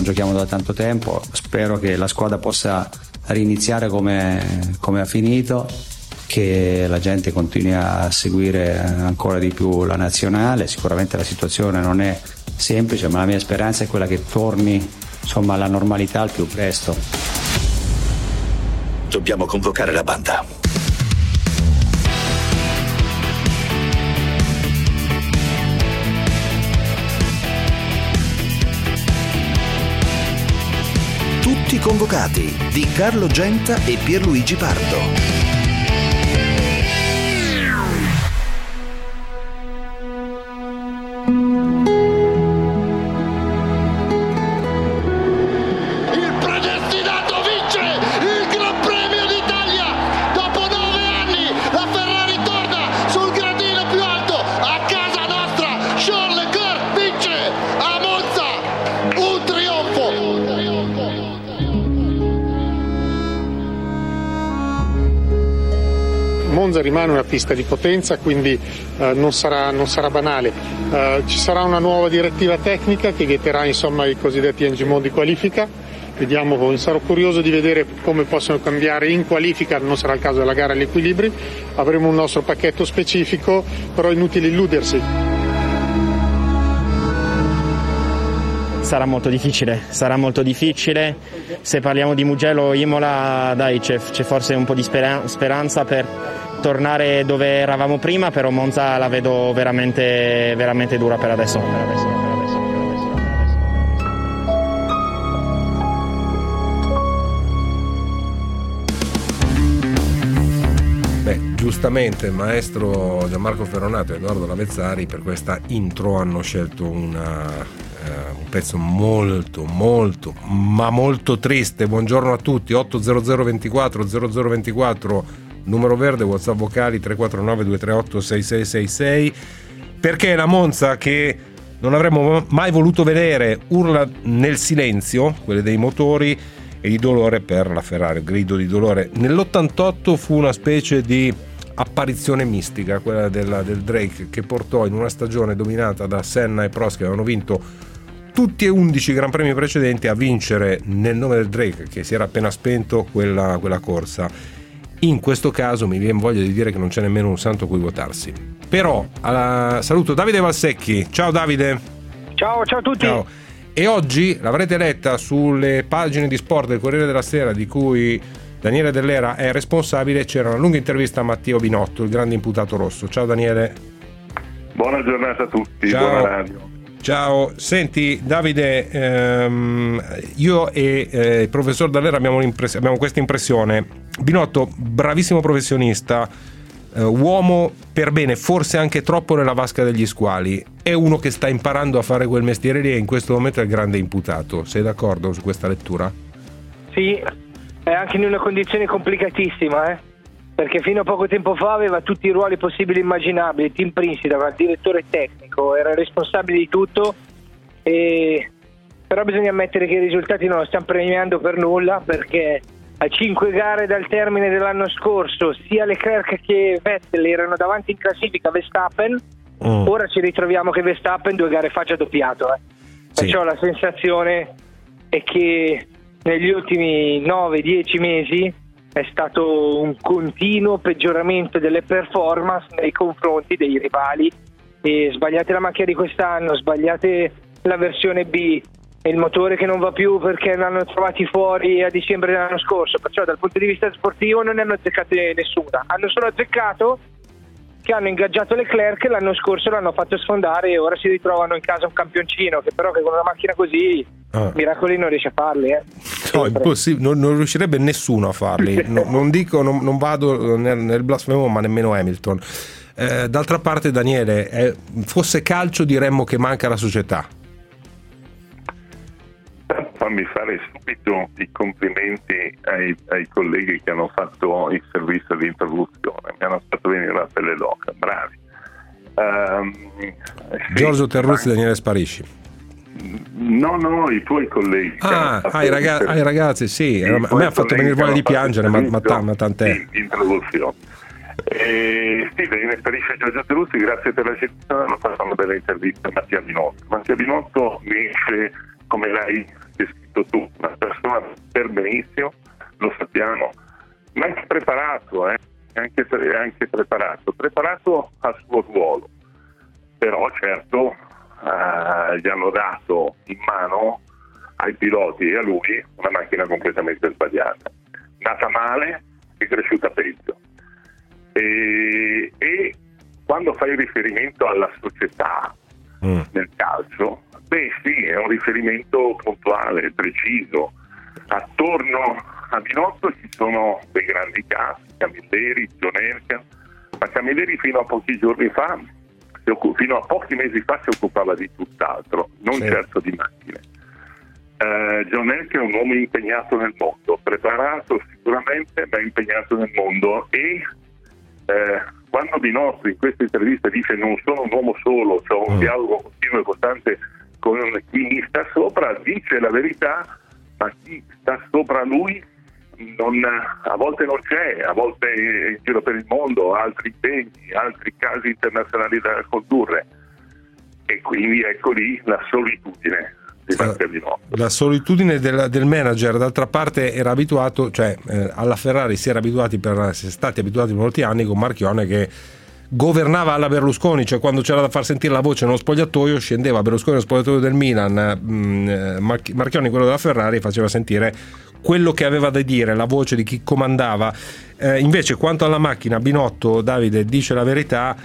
non giochiamo da tanto tempo, spero che la squadra possa riniziare come, come ha finito che la gente continui a seguire ancora di più la nazionale, sicuramente la situazione non è semplice, ma la mia speranza è quella che torni insomma, alla normalità al più presto. Dobbiamo convocare la banda. Convocati di Carlo Genta e Pierluigi Pardo. Rimane una pista di potenza, quindi eh, non, sarà, non, sarà, banale. Eh, ci sarà una nuova direttiva tecnica che vieterà insomma, i cosiddetti mode di qualifica. Vediamo, sarò curioso di vedere come possono cambiare in qualifica, non sarà il caso della gara agli equilibri, avremo un nostro pacchetto specifico, però è inutile illudersi. sarà molto difficile, sarà molto difficile. Se parliamo di Mugello Imola, dai, c'è, c'è forse un po' di speranza per tornare dove eravamo prima, però Monza la vedo veramente, veramente dura per adesso. Per adesso, giustamente maestro Gianmarco Ferronato e Edoardo Lavezzari per questa intro hanno scelto una, uh, un pezzo molto molto ma molto triste. Buongiorno a tutti, 800 24 0024 numero verde, WhatsApp vocali 349 238 6666 perché la Monza che non avremmo mai voluto vedere urla nel silenzio, quelle dei motori e di dolore per la Ferrari, grido di dolore. Nell'88 fu una specie di apparizione mistica, quella della, del Drake, che portò in una stagione dominata da Senna e Prost che avevano vinto tutti e 11 Gran Premi precedenti a vincere nel nome del Drake che si era appena spento quella, quella corsa in questo caso mi viene voglia di dire che non c'è nemmeno un santo a cui votarsi. Però alla... saluto Davide Valsecchi. Ciao Davide. Ciao, ciao a tutti. Ciao. E oggi l'avrete letta sulle pagine di sport del Corriere della Sera di cui Daniele Dell'Era è responsabile. C'era una lunga intervista a Matteo Binotto, il grande imputato rosso. Ciao Daniele. Buona giornata a tutti, Ciao. buona radio. Ciao, senti Davide, ehm, io e eh, il professor Dallera abbiamo, abbiamo questa impressione. Binotto, bravissimo professionista, eh, uomo per bene, forse anche troppo nella vasca degli squali. È uno che sta imparando a fare quel mestiere lì e in questo momento è il grande imputato. Sei d'accordo su questa lettura? Sì, è anche in una condizione complicatissima, eh? Perché fino a poco tempo fa aveva tutti i ruoli possibili e immaginabili, team principal, direttore tecnico, era responsabile di tutto, e... però bisogna ammettere che i risultati non lo stiamo premiando per nulla perché a cinque gare dal termine dell'anno scorso sia Leclerc che Vettel erano davanti in classifica a Verstappen, mm. ora ci ritroviamo che Verstappen due gare fa già doppiato, eh. sì. perciò la sensazione è che negli ultimi 9-10 mesi è stato un continuo peggioramento delle performance nei confronti dei rivali. E sbagliate la macchina di quest'anno, sbagliate la versione B. Il motore che non va più perché l'hanno trovati fuori a dicembre dell'anno scorso, perciò dal punto di vista sportivo non ne hanno azzeccate nessuna, hanno solo azzeccato che hanno ingaggiato Leclerc l'anno scorso l'hanno fatto sfondare e ora si ritrovano in casa un campioncino che però che con una macchina così ah. miracoli non riesce a farli eh. no, non, non, riuscirebbe nessuno a farli. No, non dico, non, non vado nel, nel, blasfemo ma nemmeno Hamilton. Eh, d'altra parte Daniele eh, fosse calcio diremmo che manca la società. Fammi fare subito i complimenti ai, ai, colleghi che hanno fatto il servizio di introduzione, mi hanno fatto venire la pelle d'oca, sì, Giorgio Terruzzi e Daniele Sparisci. No, no, i tuoi colleghi. Ah, ah, i, raga- ah i, ragazzi, sì. A me ha fatto venire voglia di piangere, ma, ma, ma tant'è. Sì, introduzione. Eh, sì, Daniele Sparisci e Giorgio Terruzzi, grazie per la settimana, hanno fatto una bella intervista a Mattia Binotto. Mattia Binotto esce come lei detto tu, una persona per benissimo, lo sappiamo, ma anche preparato, eh? anche, anche preparato, preparato al suo ruolo, però certo eh, gli hanno dato in mano ai piloti e a lui una macchina completamente sbagliata, nata male e cresciuta peggio. E, e quando fai riferimento alla società mm. nel calcio, beh sì, è un riferimento puntuale, preciso. Attorno a Binotto ci sono dei grandi casi, Camilleri, Gionerca, ma Camilleri fino a pochi giorni fa, fino a pochi mesi fa si occupava di tutt'altro, non sì. certo di macchine. Uh, John Elk è un uomo impegnato nel mondo, preparato sicuramente, ma impegnato nel mondo e uh, quando Binotto in questa intervista dice non sono un uomo solo, ho un mm. dialogo continuo e costante con chi mi sta sopra, dice la verità, ma chi sta sopra lui non, a volte non c'è, a volte è in giro per il mondo, altri impegni, altri casi internazionali da condurre. E quindi ecco lì la solitudine di La solitudine del, del, manager, d'altra parte, era abituato, cioè eh, alla Ferrari si era abituati per, si è stati abituati per molti anni con Marchione che governava alla Berlusconi, cioè quando c'era da far sentire la voce nello spogliatoio, scendeva Berlusconi nello spogliatoio del Milan, mh, mm, eh, Marchioni quello della Ferrari, faceva sentire quello che aveva da dire, la voce di chi comandava. Eh, invece, quanto alla macchina, Binotto, Davide dice la verità.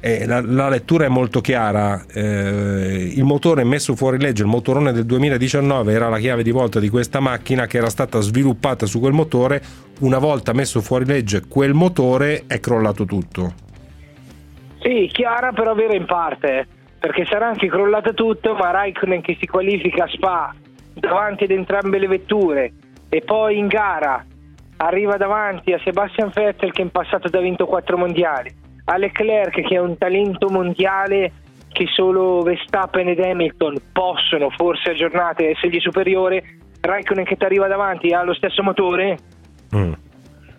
Eh, la, la, lettura è molto chiara. Eh, il motore messo fuori legge, il motorone del 2019, era la chiave di volta di questa macchina che era stata sviluppata su quel motore. Una volta messo fuori legge quel motore, è crollato tutto. Sì, chiara però vera in parte, perché sarà anche crollato tutto, ma Raikkonen che si qualifica a Spa davanti ad entrambe le vetture e poi in gara arriva davanti a Sebastian Vettel che in passato ha vinto quattro mondiali, a Leclerc che è un talento mondiale che solo Verstappen ed Hamilton possono forse aggiornate essergli superiore, Raikkonen che ti arriva davanti ha lo stesso motore. Mm.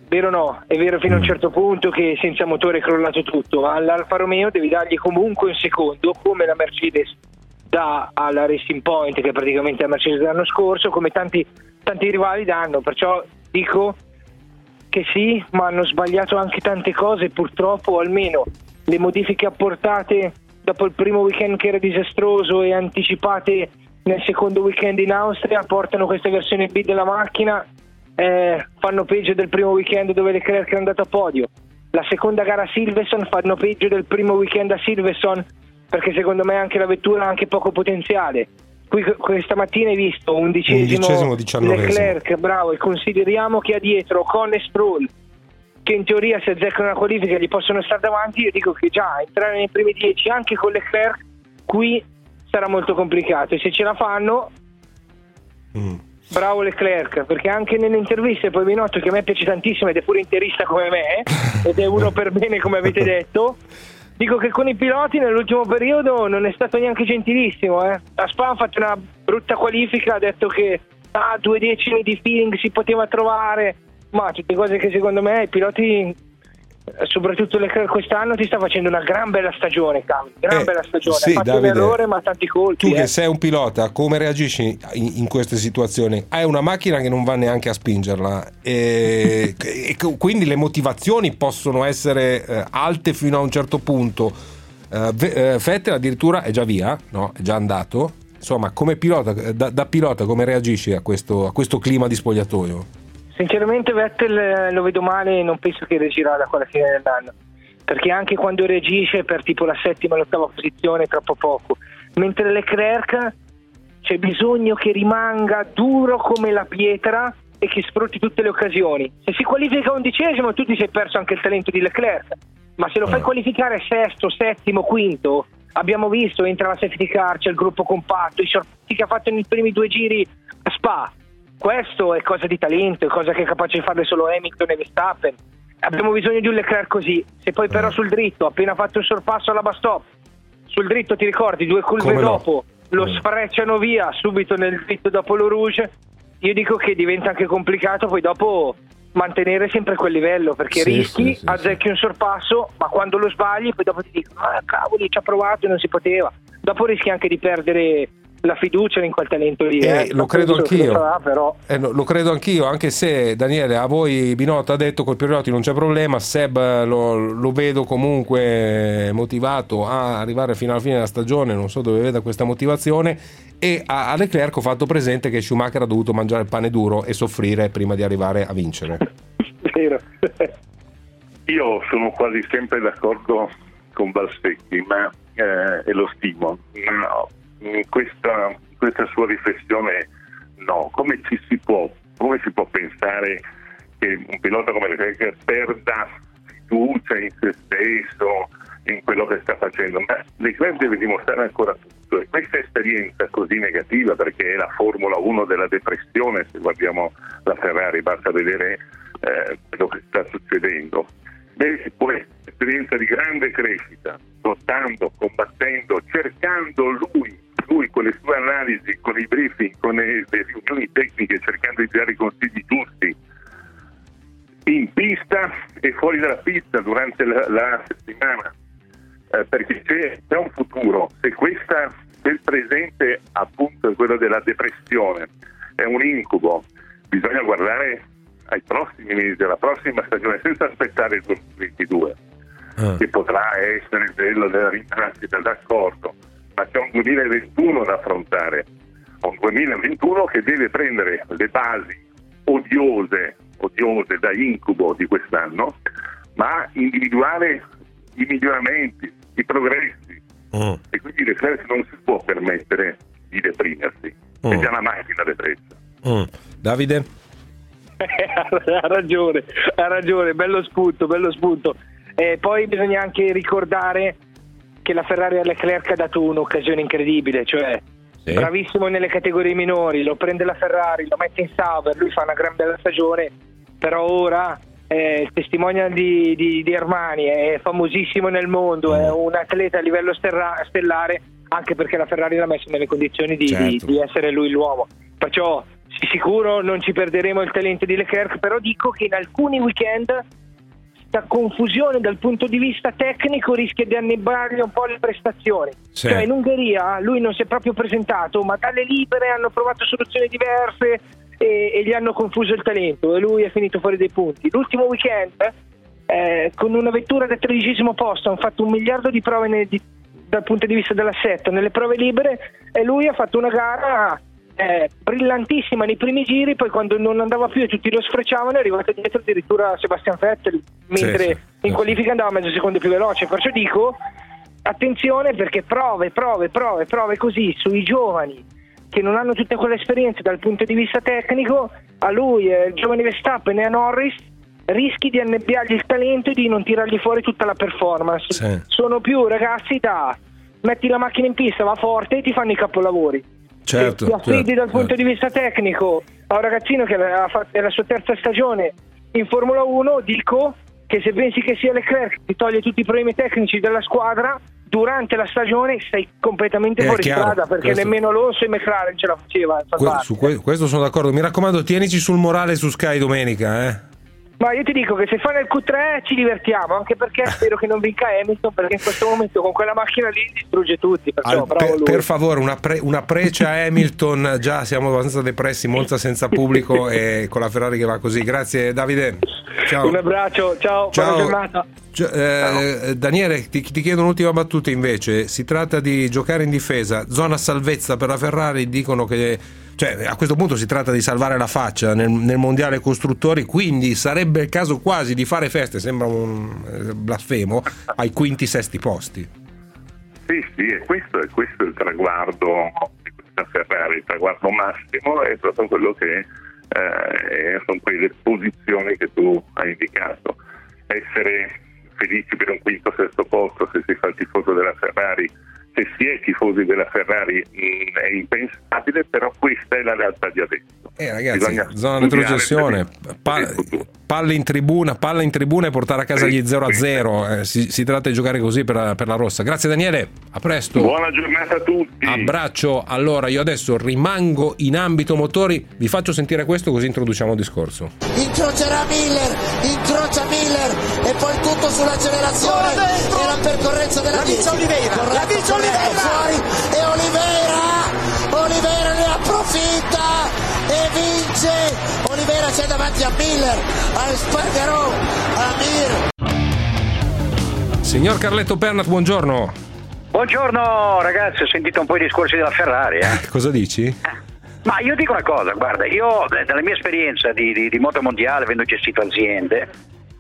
Vero o no? È vero fino mm. a un mm. certo punto che senza motore è crollato tutto, ma all'Alfa Romeo devi dargli comunque un secondo, come la Mercedes dà alla Racing Point, che è praticamente la Mercedes dell'anno scorso, come tanti tanti rivali danno, perciò dico che sì, ma hanno sbagliato anche tante cose, purtroppo almeno le modifiche apportate dopo il primo weekend che era disastroso e anticipate nel secondo weekend in Austria portano questa versione B della macchina, eh, fanno peggio del primo weekend dove Leclerc è andato a podio. La seconda gara a Silverson fanno peggio del primo weekend a Silverson perché secondo me anche la vettura ha anche poco potenziale. Qui, questa mattina hai visto undicesimo, undicesimo Leclerc, bravo, e consideriamo che ha dietro Con e Stroll, che in teoria se azzeccano una qualifica gli possono stare davanti, io dico che già entrare nei primi dieci anche con Leclerc qui sarà molto complicato e se ce la fanno mm. bravo Leclerc perché anche nelle interviste poi mi noto che a me piace tantissimo ed è pure interista come me ed è uno per bene come avete detto Dico che con i piloti nell'ultimo periodo non è stato neanche gentilissimo. Eh. A Spa ha fatto una brutta qualifica, ha detto che ah, due decimi di feeling si poteva trovare, ma tutte cose che secondo me i piloti soprattutto quest'anno ti sta facendo una gran bella stagione Cam, gran eh, bella stagione. sì, ha fatto Davide, un errore ma tanti colpi tu eh. che sei un pilota come reagisci in, in, queste situazioni? Hai una macchina che non va neanche a spingerla e, e quindi le motivazioni possono essere eh, alte fino a un certo punto. Uh, Vettel addirittura è già via no? è già andato. Insomma come pilota da, da pilota come reagisci a questo, a questo clima di spogliatoio Sinceramente Vettel eh, lo vedo male e non penso che reagirà da quella fine dell'anno, perché anche quando reagisce per tipo la settima o l'ottava posizione è troppo poco, mentre Leclerc c'è bisogno che rimanga duro come la pietra e che sfrutti tutte le occasioni. Se si qualifica undicesimo tu ti sei perso anche il talento di Leclerc, ma se lo fai eh. qualificare sesto, settimo, quinto, abbiamo visto, entra la safety car, c'è il gruppo compatto, i sorpassi che ha fatto nei primi due giri a Spa, questo è cosa di talento, è cosa che è capace di fare solo Hamilton e Verstappen. Abbiamo bisogno di un Leclerc così. Se poi però sul dritto, appena fatto il sorpasso alla bus stop, sul dritto ti ricordi, due curve Come dopo, no? lo mm. sfrecciano via subito nel dritto dopo lo rouge, io dico che diventa anche complicato poi dopo mantenere sempre quel livello perché sì, rischi, sì, sì, azzecchi un sorpasso, ma quando lo sbagli poi dopo ti dicono ah cavoli ci ha provato e non si poteva. Dopo rischi anche di perdere la fiducia in quel talento lì. Eh, eh. lo credo anch'io. Sarà, però... eh, lo, lo, credo anch'io, anche se Daniele a voi Binotto ha detto col Piriotti non c'è problema, Seb lo, lo, vedo comunque motivato a arrivare fino alla fine della stagione, non so dove veda questa motivazione e a, a Leclerc ho fatto presente che Schumacher ha dovuto mangiare il pane duro e soffrire prima di arrivare a vincere. Vero. Io sono quasi sempre d'accordo con Valsecchi ma, eh, e lo stimo, ma questa, questa sua riflessione no, come ci si può, come si può pensare che un pilota come Leclerc perda fiducia in se stesso, in quello che sta facendo, ma Leclerc deve dimostrare ancora tutto. E questa esperienza così negativa perché è la Formula 1 della depressione, se guardiamo la Ferrari basta vedere eh, quello che sta succedendo, beh, poi esperienza di grande crescita, lottando, combattendo, cercando lui con le sue analisi, con i briefing, con le, le riunioni tecniche, cercando di dare i consigli giusti, in pista e fuori dalla pista durante la, la settimana, eh, perché c'è, c'è, un futuro. Se, questa, se il presente appunto è quello della depressione, è un incubo, bisogna guardare ai prossimi mesi, alla prossima stagione, senza aspettare il 2022, ah. che potrà essere quello della rinascita, d'accordo ma c'è un 2021 da affrontare, un 2021 che deve prendere le basi odiose, odiose da incubo di quest'anno, ma individuare i miglioramenti, i progressi. Mm. E quindi Leclerc non si può permettere di deprimersi, mm. è già una macchina depressa. Mm. Davide? ha ragione, ha ragione, bello spunto, bello spunto. E poi bisogna anche ricordare che la Ferrari a Leclerc ha dato un'occasione incredibile, cioè sì. bravissimo nelle categorie minori, lo prende la Ferrari, lo mette in Sauber, lui fa una gran bella stagione, però ora è il testimonial di, di, di Armani, è famosissimo nel mondo, mm. è un atleta a livello sterra, stellare, anche perché la Ferrari l'ha messo nelle condizioni di, certo. di essere lui l'uomo. Perciò sicuro non ci perderemo il talento di Leclerc, però dico che in alcuni weekend confusione dal punto di vista tecnico rischia di annebargli un po' le prestazioni. Sì. Cioè in Ungheria lui non si è proprio presentato, ma dalle libere hanno provato soluzioni diverse e, e gli hanno confuso il talento e lui è finito fuori dei punti. L'ultimo weekend eh, con una vettura da tredicesimo posto hanno fatto un miliardo di prove nel, di, dal punto di vista dell'assetto nelle prove libere e lui ha fatto una gara eh, brillantissima nei primi giri, poi quando non andava più e tutti lo sfrecciavano è arrivato dietro addirittura Sebastian Vettel, mentre sì, sì, in qualifica andava mezzo secondo più veloce. Perciò dico attenzione perché prove, prove, prove, prove così sui giovani che non hanno tutte quelle esperienze dal punto di vista tecnico, a lui, eh, il giovane Verstappen e a Norris rischi di annebbiargli il talento e di non tirargli fuori tutta la performance. Sì. Sono più ragazzi da metti la macchina in pista, va forte e ti fanno i capolavori certo, ti affidi certo, dal punto certo. di vista tecnico a un ragazzino che è la sua terza stagione in Formula 1, dico che se pensi che sia Leclerc ti toglie tutti i problemi tecnici della squadra, durante la stagione sei completamente fuori chiaro, strada perché questo... nemmeno Alonso e McLaren ce la faceva. Que- su que- questo sono d'accordo. Mi raccomando, tienici sul morale su Sky domenica. Eh? Ma io ti dico che se fa nel Q3 ci divertiamo, anche perché spero che non vinca Hamilton, perché in questo momento con quella macchina lì distrugge tutti. Al, per, per, favore, una, pre, una precia a Hamilton, già siamo abbastanza depressi, Monza senza pubblico e con la Ferrari che va così. Grazie Davide. Ciao. Un abbraccio, ciao, ciao. buona giornata. Eh, Daniele, ti, ti, chiedo un'ultima battuta invece. Si tratta di giocare in difesa, zona salvezza per la Ferrari. Dicono che cioè, a questo punto si tratta di salvare la faccia nel, nel, mondiale costruttori, quindi sarebbe il caso quasi di fare feste, sembra un eh, blasfemo, ai quinti sesti posti. Sì, sì, e questo, è questo il traguardo di questa Ferrari, il traguardo massimo è proprio quello che eh, sono quelle posizioni che tu hai indicato. Essere felici per un quinto sesto posto se si fa il tifoso della Ferrari se si è tifosi della Ferrari mh, mm, è impensabile, però questa è la realtà di adesso. Eh ragazzi, Bisogna zona retrocessione, pa- palle in tribuna, palla in tribuna e portare a casa gli 0 a 0. Eh, si, si, tratta di giocare così per la, per la, rossa. Grazie Daniele, a presto. Buona giornata a tutti. Abbraccio. Allora, io adesso rimango in ambito motori, vi faccio sentire questo così introduciamo il discorso. Incrocerà Miller, incrocia Miller e poi tutto sull'accelerazione e la percorrenza della la vince Oliveira, la vince Oliveira fuori e Oliveira e vince Olivera c'è davanti a Miller a Espargarò a Mir Signor Carletto Pernat, buongiorno. Buongiorno ragazzi, ho sentito un po' i discorsi della Ferrari. Eh? Cosa dici? Ma io dico una cosa, guarda, io eh, dalla mia esperienza di, di, di moto mondiale, avendo gestito aziende,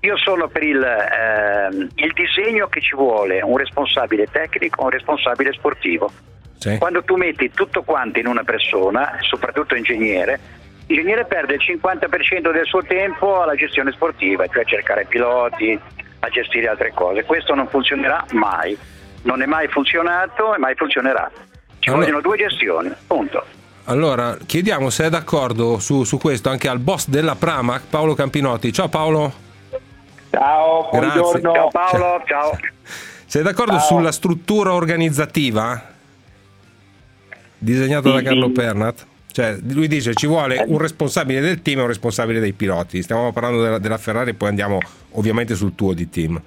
io sono per il, ehm, il, disegno che ci vuole un responsabile tecnico, un responsabile sportivo. Sì. Quando tu metti tutto quanto in una persona, soprattutto ingegnere, l'ingegnere perde il 50% del suo tempo alla gestione sportiva, cioè a cercare piloti, a gestire altre cose. Questo non funzionerà mai, non è mai funzionato e mai funzionerà. Ci allora, vogliono due gestioni, punto. Allora, chiediamo se è d'accordo su, su, questo anche al boss della Pramac, Paolo Campinotti. Ciao Paolo. Ciao, buongiorno. Ciao Paolo, ciao. Sei d'accordo ciao. sulla struttura organizzativa disegnata sì, da Carlo. Pernat? Cioè, lui dice ci vuole un responsabile del team e un responsabile dei piloti. Stiamo parlando della, della Ferrari, poi andiamo ovviamente sul tuo di team.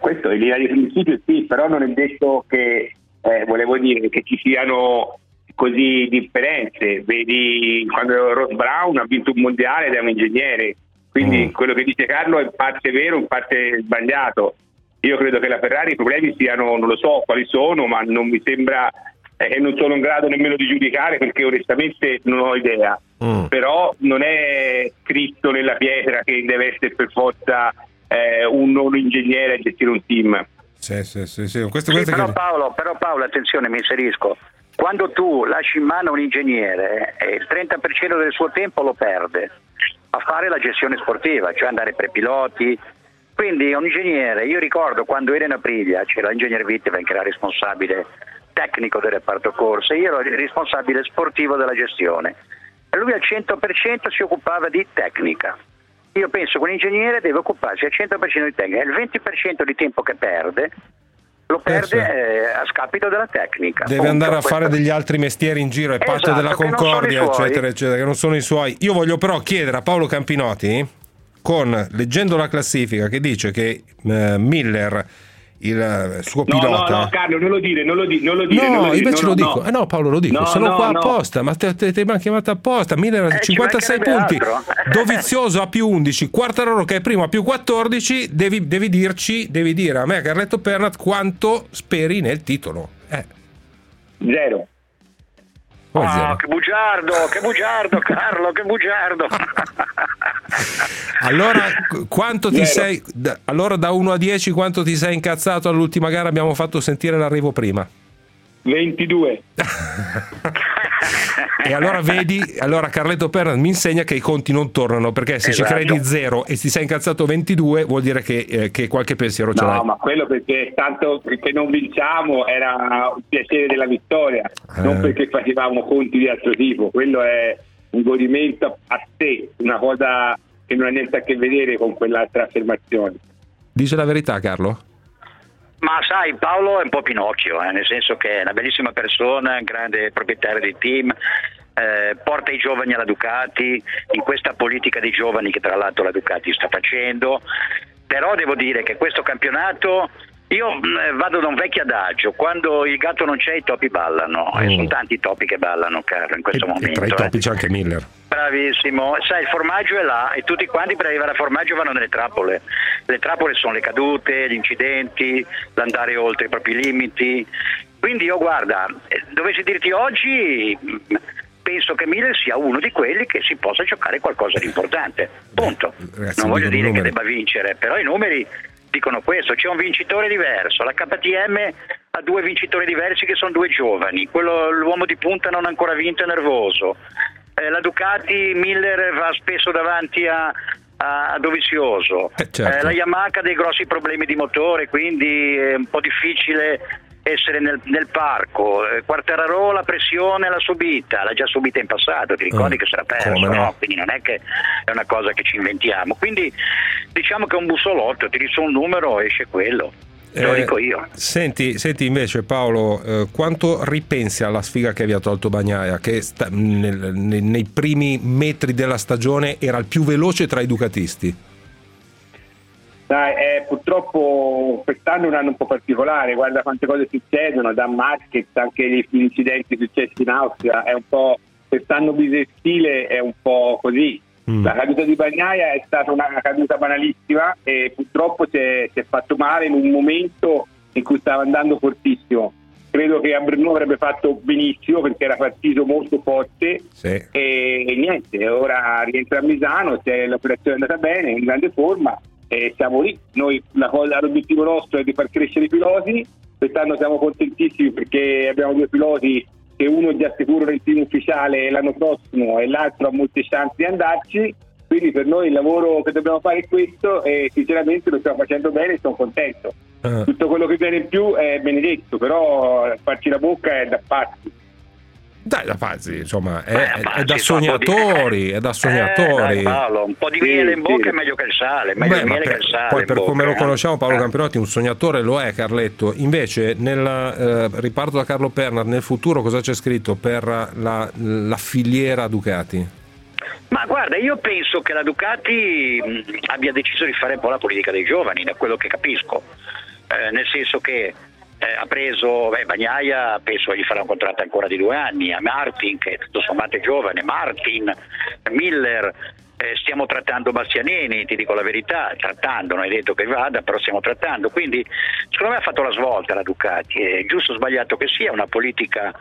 Questo in linea di principio sì, però non è detto che eh, volevo dire che ci siano così differenze. Vedi quando Ross Brown ha vinto un mondiale ed è un ingegnere, quindi mm. quello che dice Carlo è in parte vero, in parte sbagliato. Io credo che la Ferrari i problemi siano, non lo so quali sono, ma non mi sembra e non sono in grado nemmeno di giudicare perché onestamente non ho idea. Mm. Però non è scritto nella pietra che deve essere per forza eh, un non ingegnere a gestire un team. Sì, sì, sì, sì. Questo, questo però, che... Paolo, però Paolo, attenzione, mi inserisco. Quando tu lasci in mano un ingegnere, eh, il 30% del suo tempo lo perde a fare la gestione sportiva, cioè andare per piloti. Quindi un ingegnere, io ricordo quando ero in Aprilia, c'era l'ingegnere Witteveen che era responsabile tecnico del reparto corse, io ero il responsabile sportivo della gestione e lui al 100% si occupava di tecnica. Io penso che un ingegnere deve occuparsi al 100% di tecnica, il 20% di tempo che perde lo perde eh sì. eh, a scapito della tecnica. Deve Punto. andare a Questo... fare degli altri mestieri in giro, è esatto, patto della concordia, eccetera, eccetera, che non sono i suoi. Io voglio però chiedere a Paolo Campinotti, con, leggendo la classifica, che dice che eh, Miller il eh, suo pilota. No, no, no, Carlo, non lo dire, non lo, di, non lo dire. No, non lo invece no, lo dico. Eh no, Paolo, lo dico. Sono qua apposta, ma te, te, te mi ha chiamato apposta. Miller ha eh, 56 punti. Dovizioso a più 11. Quartararo che è primo a più 14. Devi, devi dirci, devi dire a me, Carletto Pernat, quanto speri nel titolo. Eh. Zero. Oh, che bugiardo, che bugiardo, Carlo, che bugiardo. allora, quanto ti sei, allora da 1 a 10 quanto ti sei incazzato all'ultima gara? Abbiamo fatto sentire l'arrivo prima. 22. e allora vedi, allora Carletto Perna mi insegna che i conti non tornano perché se esatto. ci credi 0 e ti sei incazzato 22 vuol dire che, eh, che qualche pensiero ce no, l'hai. No, ma quello perché tanto che non vinciamo era un piacere della vittoria, eh. non perché facevamo conti di altro tipo, quello è un godimento a sé, una cosa che non ha niente a che vedere con quell'altra affermazione. Dice la verità Carlo? Ma sai, Paolo è un po' Pinocchio, eh, nel senso che è una bellissima persona, un grande proprietario di team, eh, porta i giovani alla Ducati, in questa politica dei giovani che tra l'altro la Ducati sta facendo, però devo dire che questo campionato io eh, vado da un vecchio adagio, quando il gatto non c'è i topi ballano, mm. e sono tanti i topi che ballano, caro, in questo e, momento. E tra i topi eh. c'è anche Miller. Bravissimo, sai il formaggio è là e tutti quanti per arrivare al formaggio vanno nelle trappole. Le trappole sono le cadute, gli incidenti, l'andare oltre i propri limiti. Quindi io guarda, eh, dovessi dirti oggi penso che Miller sia uno di quelli che si possa giocare qualcosa di importante. Punto. Ragazzi, non voglio dire numeri. che debba vincere, però i numeri dicono questo, c'è un vincitore diverso, la KTM ha due vincitori diversi che sono due giovani, Quello, l'uomo di punta non ha ancora vinto è nervoso, eh, la Ducati Miller va spesso davanti a, a Dovizioso, eh, certo. eh, la Yamaha ha dei grossi problemi di motore, quindi è un po' difficile essere nel, nel parco. Eh, Quartararo la pressione l'ha subita, l'ha già subita in passato, ti ricordi mm. che si era perso, no? No? quindi non è che è una cosa che ci inventiamo. Quindi diciamo che è un bussolotto, ti dice un numero esce quello. Te lo eh, dico io. Senti, senti invece Paolo, eh, quanto ripensi alla sfiga che aveva tolto Bagnaia, che sta, nel, nei primi metri della stagione era il più veloce tra i ducatisti? Dai, eh, purtroppo quest'anno è un anno un po' particolare, guarda quante cose succedono, da Marquez anche gli incidenti successi in Austria, è un po' quest'anno bisestile è un po' così. Mm. La caduta di Bagnaia è stata una caduta banalissima e purtroppo si è, si è fatto male in un momento in cui stava andando fortissimo credo che a Brno avrebbe fatto benissimo perché era partito molto forte sì. e, e, niente, ora rientra a Misano, l'operazione è andata bene, in grande forma e siamo lì. Noi la l'obiettivo nostro è di far crescere i piloti, quest'anno siamo contentissimi perché abbiamo due piloti che uno già sicuro nel team ufficiale l'anno prossimo e l'altro ha molte chance di andarci. Quindi per noi il lavoro che dobbiamo fare è questo e sinceramente lo stiamo facendo bene e sono contento. Uh. Tutto quello che viene in più è benedetto, però farci la bocca è da pazzi. Dai, da pazzi, insomma, è, Beh, è, è da sognatori, di... è da sognatori. Eh, Paolo, un po' di miele in bocca sì. è meglio che il sale, meglio Beh, miele per, che il sale. Poi per bocca, come lo eh. conosciamo Paolo eh. Campionati, un sognatore lo è Carletto. Invece, nel eh, riparto da Carlo Pernar, nel futuro cosa c'è scritto per la, la filiera Ducati? Ma guarda, io penso che la Ducati mh, abbia deciso di fare un po' la politica dei giovani, da quello che capisco eh, nel senso che eh, ha preso beh, Bagnaia, penso gli farà un contratto ancora di due anni, a Martin che tutto sommato è giovane, Martin, Miller, eh, stiamo trattando Bastianini, ti dico la verità, trattando, non hai detto che vada, però stiamo trattando, quindi secondo me ha fatto la svolta la Ducati, è giusto o sbagliato che sia, una politica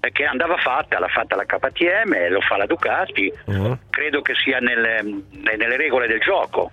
eh, che andava fatta, l'ha fatta la KTM, lo fa la Ducati, uh-huh. credo che sia nelle, nelle regole del gioco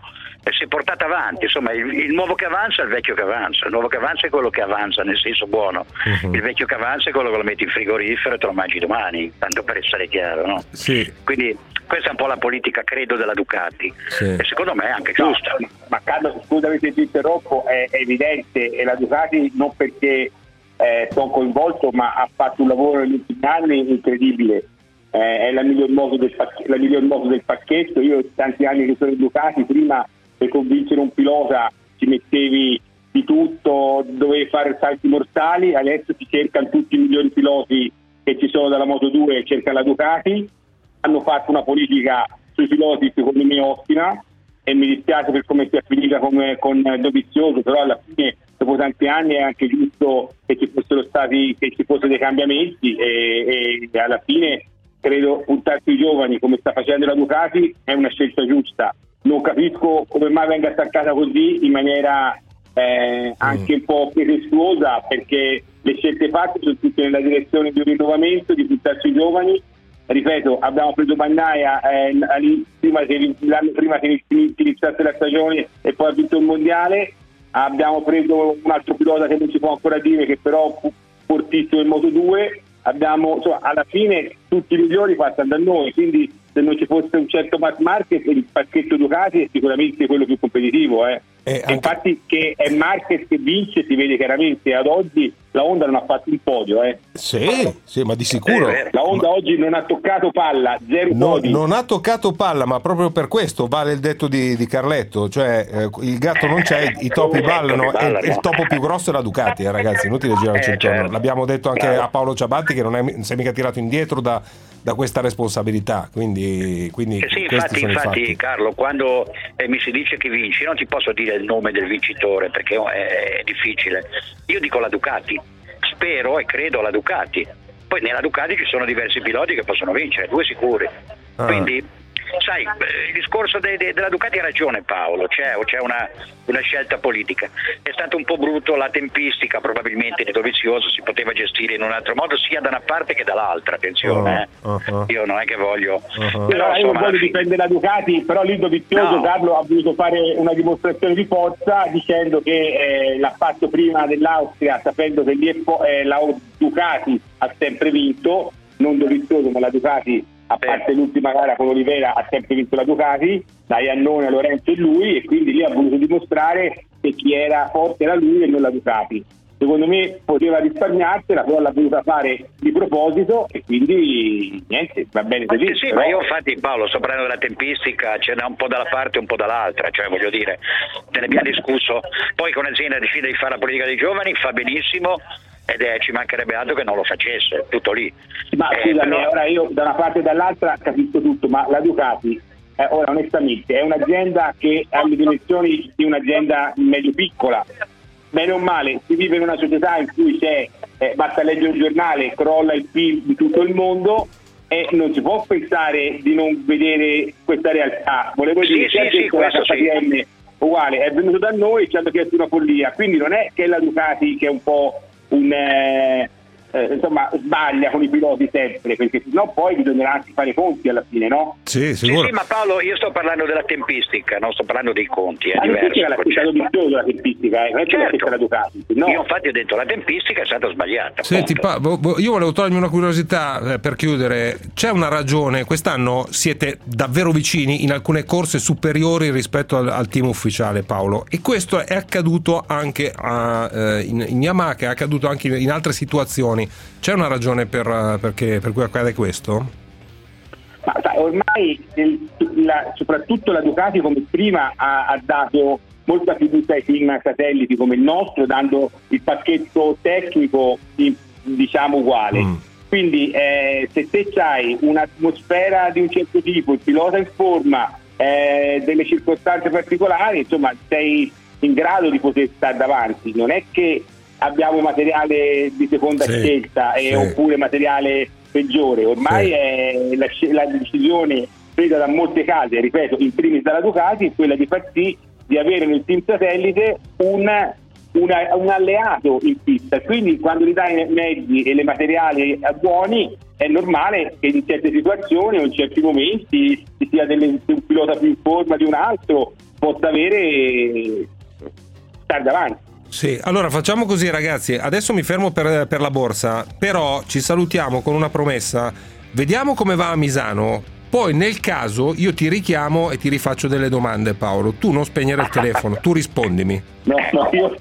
si è portata avanti, insomma il, il, nuovo che avanza è il vecchio che avanza, il nuovo che avanza è quello che avanza nel senso buono, uh-huh. il vecchio che avanza è quello che lo metti in frigorifero e te lo mangi domani, tanto per essere chiaro, no? Sì. Quindi questa è un po' la politica credo della Ducati sì. e secondo me è anche giusta. No, ma Carlo scusami se ti interrompo, è, è evidente e la Ducati non perché eh, sono coinvolto ma ha fatto un lavoro negli ultimi anni incredibile. Eh, è la miglior, modo del pacchetto, la miglior modo del pacchetto. Io tanti anni che sono in Ducati, prima per convincere un pilota ci mettevi di tutto, dovevi fare salti mortali, adesso si cercano tutti i migliori piloti che ci sono dalla Moto 2 e cerca la Ducati, hanno fatto una politica sui piloti secondo me ottima. E mi dispiace per come si è finita con, con Dovizioso, però alla fine dopo tanti anni è anche giusto che ci fossero stati che ci fossero dei cambiamenti. E, e alla fine credo puntare sui giovani come sta facendo la Ducati è una scelta giusta non capisco come mai venga attaccata così in maniera eh, anche un po' pretestuosa perché le scelte fatte sono tutte nella direzione di un rinnovamento, di puntare sui giovani. Ripeto, abbiamo preso Bannaia eh, prima, che, l'anno prima che iniziasse la stagione e poi ha vinto il mondiale. Abbiamo preso un altro pilota che non si può ancora dire, che però fu fortissimo in Moto 2. Abbiamo, insomma, alla fine tutti i migliori passano da noi, quindi se non ci fosse un certo mass market il pacchetto Ducati è sicuramente quello più competitivo eh. Eh, anche... infatti che è Marquez che vince si vede chiaramente ad oggi la Honda non ha fatto il podio eh. sì, sì ma di sicuro eh, la Honda ma... oggi non ha toccato palla zero no, non ha toccato palla ma proprio per questo vale il detto di, di Carletto cioè eh, il gatto non c'è i topi ballano e il topo più grosso è la Ducati eh, ragazzi inutile girarci intorno certo. l'abbiamo detto anche a Paolo Ciabatti che non, è, non si è mica tirato indietro da da questa responsabilità. Quindi, quindi sì, infatti, infatti Carlo, quando eh, mi si dice che vinci, non ti posso dire il nome del vincitore perché è, è difficile. Io dico la Ducati, spero e credo alla Ducati. Poi nella Ducati ci sono diversi piloti che possono vincere, due sicuri. Ah. Quindi sai, il discorso de, de, della Ducati ha ragione Paolo, c'è, c'è una, una, scelta politica. È stato un po' brutto la tempistica, probabilmente di Dovizioso si poteva gestire in un altro modo sia da una parte che dall'altra, attenzione. Uh, uh-huh. Io non è che voglio... Uh-huh. Però, io non voglio difendere la Ducati, però lì Dovizioso no. Carlo ha voluto fare una dimostrazione di forza dicendo che eh, l'ha fatto prima dell'Austria sapendo che lì è po- eh, la Ducati ha sempre vinto, non Dovizioso ma la Ducati a parte l'ultima gara con Olivera ha sempre vinto la Ducati, da Iannone a Lorenzo e lui e quindi lì ha voluto dimostrare che chi era forte era lui e non la Ducati. Secondo me poteva risparmiarsela, però l'ha voluta fare di proposito e quindi niente, va bene così. Sì, però... ma io infatti Paolo sto parlando della tempistica, ce n'è un po' dalla parte e un po' dall'altra, cioè voglio dire, te ne abbiamo discusso, poi con l'azienda decide di fare la politica dei giovani, fa benissimo, ed è, ci mancherebbe altro che non lo facesse, tutto lì. Ma eh, scusami, però... ora io da una parte e dall'altra capisco tutto, ma la Ducati, eh, ora onestamente, è un'azienda che ha le dimensioni di un'azienda medio piccola. Bene o male, si vive in una società in cui c'è, eh, basta leggere un giornale, crolla il PIL di tutto il mondo e non si può pensare di non vedere questa realtà. Volevo Sì, dire sì, che sì, la questo sì. KTM uguale, è venuto da noi e ci hanno chiesto una follia, quindi non è che la Ducati che è un po' un... eh, eh, insomma sbaglia con i piloti sempre perché sennò poi bisognerà anche fare i conti alla fine no? Sì, Sì, sì, ma Paolo, io sto parlando della tempistica, non sto parlando dei conti, è la diverso. tempistica l'ha il pensato concetto. di più la tempistica eh, non è Certo. pensato la Ducati no? Io infatti ho detto la tempistica è stata sbagliata. Senti. Pa- io volevo togliermi una curiosità eh, per chiudere. C'è una ragione, quest'anno siete davvero vicini in alcune corse superiori rispetto al, al team ufficiale, Paolo. E questo è accaduto anche a, eh, in, in Yamaha, è accaduto anche in, in altre situazioni. C'è una ragione per, eh, perché- per cui accade questo? Ma sai, ormai il- la- soprattutto la Ducati come prima ha, ha dato molta fiducia ai team satelliti come il nostro, dando il pacchetto tecnico diciamo uguale. Mm. Quindi eh, se te hai un'atmosfera di un certo tipo, il pilota in forma, eh, delle circostanze particolari, insomma sei in grado di poter stare davanti. Non è che abbiamo materiale di seconda Sì, scelta e sì. oppure materiale peggiore, ormai Sì. è la, la decisione presa da molte case, ripeto, in primis dalla Ducati, è quella di far sì di avere nel team satellite un, una- un alleato in pista. Quindi quando gli dai i mezzi e le materiali eh, buoni è normale che in certe situazioni o in certi momenti ci sia delle- un pilota più in forma di un altro, possa avere stare davanti. Sì, allora facciamo così ragazzi, adesso mi fermo per, per la borsa, però ci salutiamo con una promessa, vediamo come va a Misano, poi nel caso io ti richiamo e ti rifaccio delle domande Paolo, tu non spegnere il telefono, tu rispondimi. No, no, io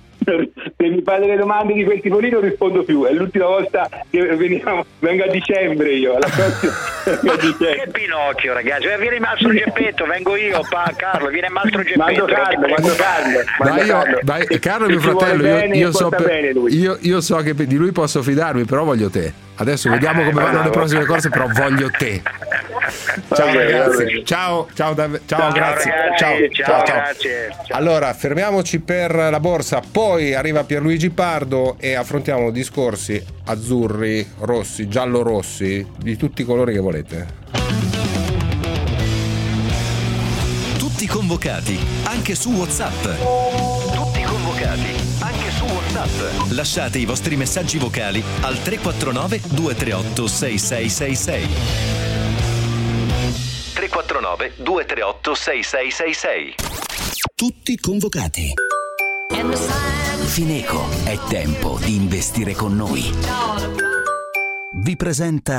se mi fai delle domande di quel tipo lì non rispondo più. È l'ultima volta che veniamo, vengo a dicembre io. Alla prossima a Che dicembre. Pinocchio, ragazzi, Eh, viene Mastro Geppetto, vengo io, pa, Carlo, viene Mastro Geppetto. Mando Carlo, mando. Carlo. Dai, io, dai, Carlo è se mio fratello, io, bene, io so porta per- io- io so che di lui posso fidarmi, però voglio te. Adesso vediamo come vanno le prossime corse, però voglio te. Ciao va ragazzi, bene. ciao, ciao, Dav- ciao, Ciao, grazie. ragazzi, ciao, ciao, ciao, ciao. grazie. Ciao. Allora, fermiamoci per la borsa, poi arriva Pierluigi Pardo e affrontiamo discorsi azzurri, rossi, giallo-rossi, di tutti i colori che volete. Tutti convocati, anche su WhatsApp. WhatsApp. Lasciate i vostri messaggi vocali al 349 238 6666. 349 238 6666. Tutti convocati. Fineco, è tempo di investire con noi. Vi presenta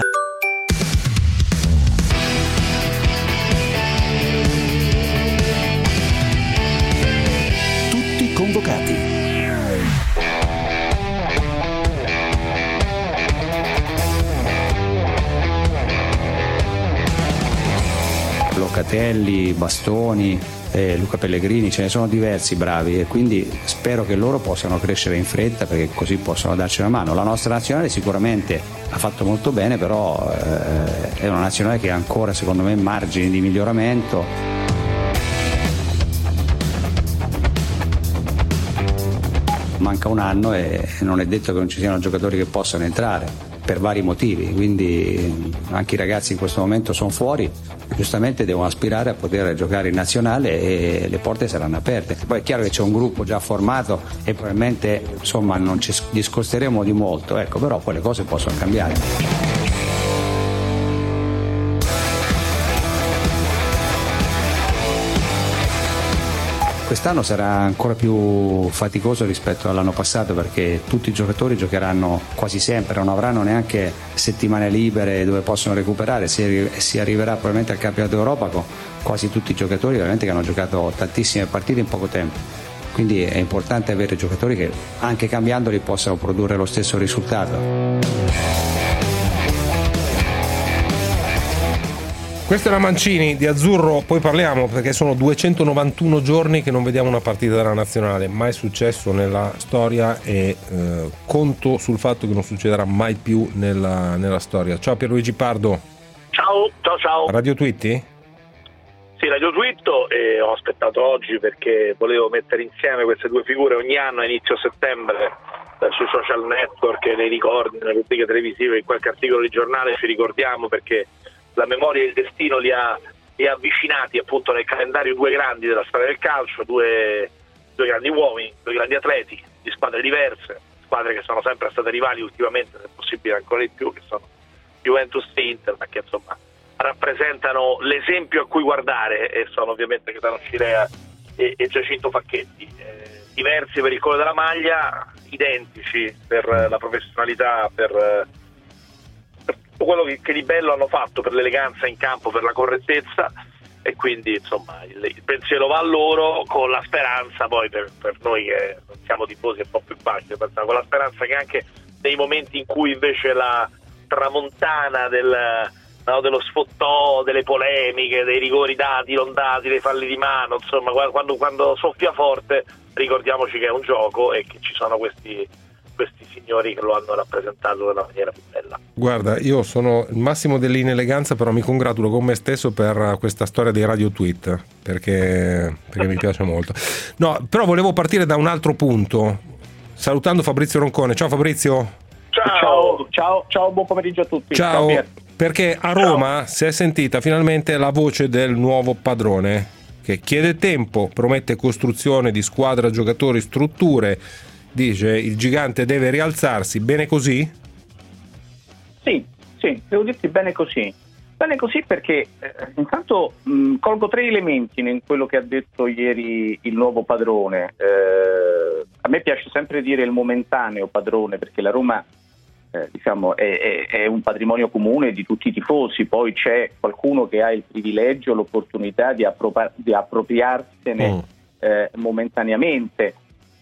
Tutti convocati. Locatelli, Bastoni, eh, Luca Pellegrini, ce ne sono diversi bravi e quindi spero che loro possano crescere in fretta perché così possono darci una mano. La nostra nazionale sicuramente ha fatto molto bene, però eh, è una nazionale che ha ancora secondo me margini di miglioramento. Manca un anno e non è detto che non ci siano giocatori che possano entrare per vari motivi, quindi anche i ragazzi in questo momento sono fuori, giustamente devono aspirare a poter giocare in nazionale e le porte saranno aperte. Poi è chiaro che c'è un gruppo già formato e probabilmente insomma non ci discosteremo di molto, ecco, però poi le cose possono cambiare. Quest'anno sarà ancora più faticoso rispetto all'anno passato perché tutti i giocatori giocheranno quasi sempre, non avranno neanche settimane libere dove possono recuperare, si, si arriverà probabilmente al campionato d'Europa con quasi tutti i giocatori veramente che hanno giocato tantissime partite in poco tempo. Quindi è importante avere giocatori che anche cambiandoli possano produrre lo stesso risultato. Questa è la Mancini di Azzurro, poi parliamo perché sono 291 giorni che non vediamo una partita della nazionale, mai successo nella storia e eh, conto sul fatto che non succederà mai più nella, nella storia. Ciao Pierluigi Pardo, Ciao, ciao, ciao. Radio Twitti? Sì, Radio Twitto e ho aspettato oggi perché volevo mettere insieme queste due figure ogni anno a inizio settembre eh, sui social network, nei ricordi, nelle rubriche televisive, in qualche articolo di giornale ci ricordiamo perché la memoria e il destino li ha, li avvicinati appunto nel calendario due grandi della storia del calcio, due, due grandi uomini, due grandi atleti di squadre diverse, squadre che sono sempre state rivali ultimamente, se possibile ancora di più, che sono Juventus e Inter, ma che insomma rappresentano l'esempio a cui guardare e sono ovviamente Gaetano Cirea e, e Giacinto Facchetti. Eh, diversi per il colore della maglia, identici per la professionalità, per quello che, che, di bello hanno fatto, per l'eleganza in campo, per la correttezza e quindi insomma il, il pensiero va a loro con la speranza poi per, per noi che non siamo tifosi è un po' più facile, con la speranza che anche nei momenti in cui invece la tramontana del no, dello sfottò, delle polemiche, dei rigori dati, non dati, dei falli di mano, insomma, quando, quando soffia forte ricordiamoci che è un gioco e che ci sono questi, questi signori che lo hanno rappresentato nella maniera più bella. Guarda, io sono il massimo dell'ineleganza, però mi congratulo con me stesso per questa storia dei radio tweet, perché, perché mi piace molto. No, però volevo partire da un altro punto, salutando Fabrizio Roncone. Ciao Fabrizio. Ciao, ciao, ciao, buon pomeriggio a tutti. Ciao, ciao perché a Roma ciao. si è sentita finalmente la voce del nuovo padrone che chiede tempo, promette costruzione di squadra, giocatori, strutture, dice il gigante deve rialzarsi, bene così? Sì, sì, devo dirti bene così. Bene così perché eh, intanto mh, colgo tre elementi in quello che ha detto ieri il nuovo padrone. Eh, a me piace sempre dire il momentaneo padrone perché la Roma eh, diciamo, è, è, è, un patrimonio comune di tutti i tifosi, poi c'è qualcuno che ha il privilegio, l'opportunità di, appropri- di appropriarsene mm. eh, momentaneamente.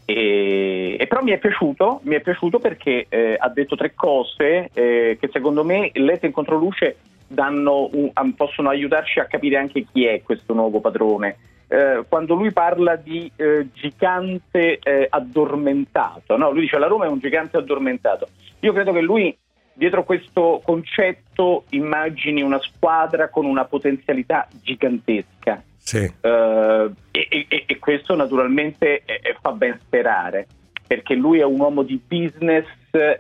E, e, però mi è piaciuto, mi è piaciuto perché eh, ha detto tre cose eh, che secondo me lette in controluce danno un, possono aiutarci a capire anche chi è questo nuovo padrone. Eh, quando lui parla di eh, gigante eh, addormentato, no? lui dice la Roma è un gigante addormentato. Io credo che lui dietro questo concetto immagini una squadra con una potenzialità gigantesca. Sì. Uh, e, e, e, questo naturalmente è, fa ben sperare, perché lui è un uomo di business